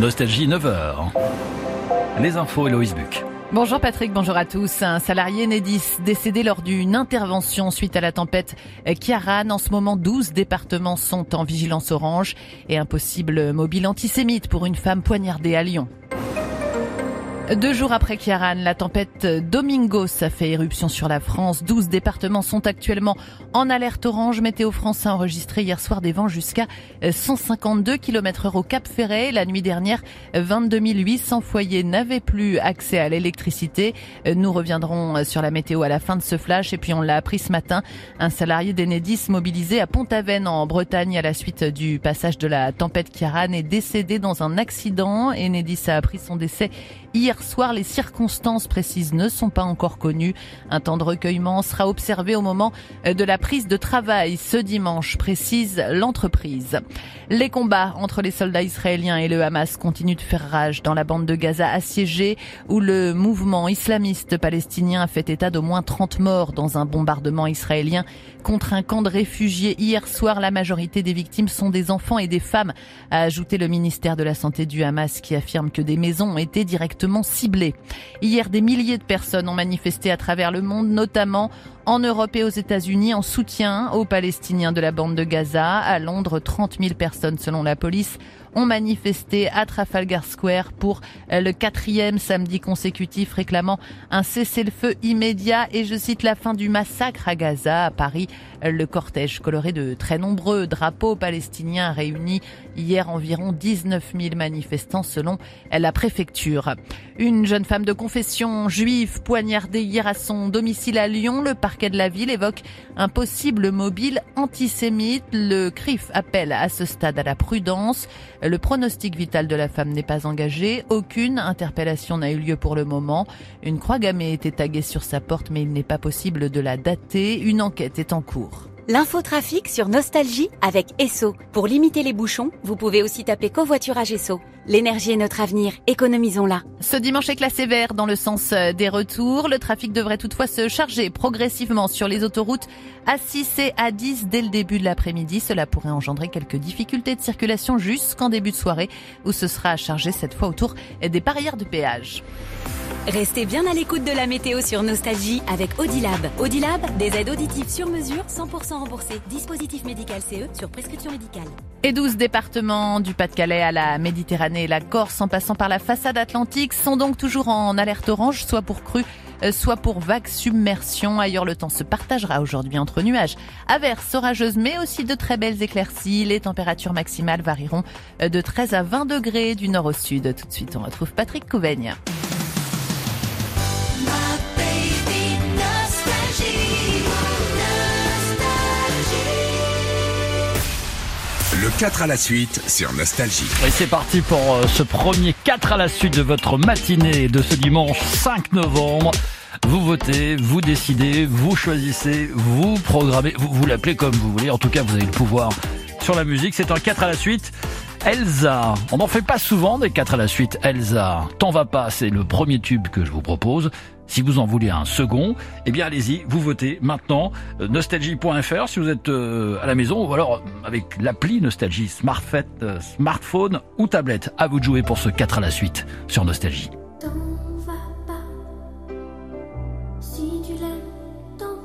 Nostalgie 9h. Les infos Eloïse Buc. Bonjour Patrick, bonjour à tous. Un salarié Nedis décédé lors d'une intervention suite à la tempête Kiaran. En ce moment, 12 départements sont en vigilance orange et un possible mobile antisémite pour une femme poignardée à Lyon. Deux jours après Kiaran, la tempête Domingos a fait éruption sur la France. 12 départements sont actuellement en alerte orange. Météo France a enregistré hier soir des vents jusqu'à 152 km heure au Cap Ferret. La nuit dernière, 22 800 foyers n'avaient plus accès à l'électricité. Nous reviendrons sur la météo à la fin de ce flash. Et puis on l'a appris ce matin, un salarié d'Enedis mobilisé à Pont-Aven en Bretagne à la suite du passage de la tempête Kiaran est décédé dans un accident. Enedis a appris son décès hier soir. Les circonstances précises ne sont pas encore connues. Un temps de recueillement sera observé au moment euh, de la prise de travail ce dimanche, précise l'entreprise. Les combats entre les soldats israéliens et le Hamas continuent de faire rage dans la bande de Gaza assiégée où le mouvement islamiste palestinien a fait état d'au moins 30 morts dans un bombardement israélien contre un camp de réfugiés. Hier soir, la majorité des victimes sont des enfants et des femmes, a ajouté le ministère de la Santé du Hamas qui affirme que des maisons ont été directement ciblées. Hier, des milliers de personnes ont manifesté à travers le monde, notamment en Europe et aux États-Unis en soutien aux Palestiniens de la bande de Gaza. À Londres, 30 000 personnes selon la police ont manifesté à Trafalgar Square pour le quatrième samedi consécutif réclamant un cessez-le-feu immédiat et je cite la fin du massacre à Gaza. À Paris, le cortège coloré de très nombreux drapeaux palestiniens réunis hier environ 19 000 manifestants selon la préfecture. Une jeune femme de confession juive poignardée hier à son domicile à Lyon. Le de la ville évoque un possible mobile antisémite. Le CRIF appelle à ce stade à la prudence. Le pronostic vital de la femme n'est pas engagé. Aucune interpellation n'a eu lieu pour le moment. Une croix gammée était taguée sur sa porte, mais il n'est pas possible de la dater. Une enquête est en cours. L'infotrafic sur Nostalgie avec Esso. Pour limiter les bouchons, vous pouvez aussi taper covoiturage Esso. L'énergie est notre avenir, économisons-la. Ce dimanche est classé vert dans le sens des retours. Le trafic devrait toutefois se charger progressivement sur les autoroutes A6 et A10 dès le début de l'après-midi. Cela pourrait engendrer quelques difficultés de circulation jusqu'en début de soirée où ce sera chargé cette fois autour des barrières de péage. Restez bien à l'écoute de la météo sur Nostalgie avec Audilab. Audilab, des aides auditives sur mesure, 100% remboursées. Dispositif médical CE sur prescription médicale. Et 12 départements du Pas-de-Calais à la Méditerranée et la Corse en passant par la façade atlantique sont donc toujours en alerte orange, soit pour crue, soit pour vague submersion. Ailleurs, le temps se partagera aujourd'hui entre nuages, averses orageuses, mais aussi de très belles éclaircies. Les températures maximales varieront de 13 à 20 degrés du nord au sud. Tout de suite, on retrouve Patrick Couvaigne. Le 4 à la suite sur Nostalgie. Et c'est parti pour euh, ce premier 4 à la suite de votre matinée de ce dimanche 5 novembre. Vous votez, vous décidez, vous choisissez, vous programmez, vous, l'appelez comme vous voulez. En tout cas, vous avez le pouvoir sur la musique. C'est un 4 à la suite. Elsa, on n'en fait pas souvent des 4 à la suite. Elsa, t'en va pas, c'est le premier tube que je vous propose. Si vous en voulez un second, eh bien allez-y, vous votez maintenant. Euh, nostalgie.fr si vous êtes euh, à la maison ou alors euh, avec l'appli Nostalgie smartphone, ou tablette. À vous de jouer pour ce 4 à la suite sur Nostalgie. T'en vas pas. Si tu l'aimes, t'en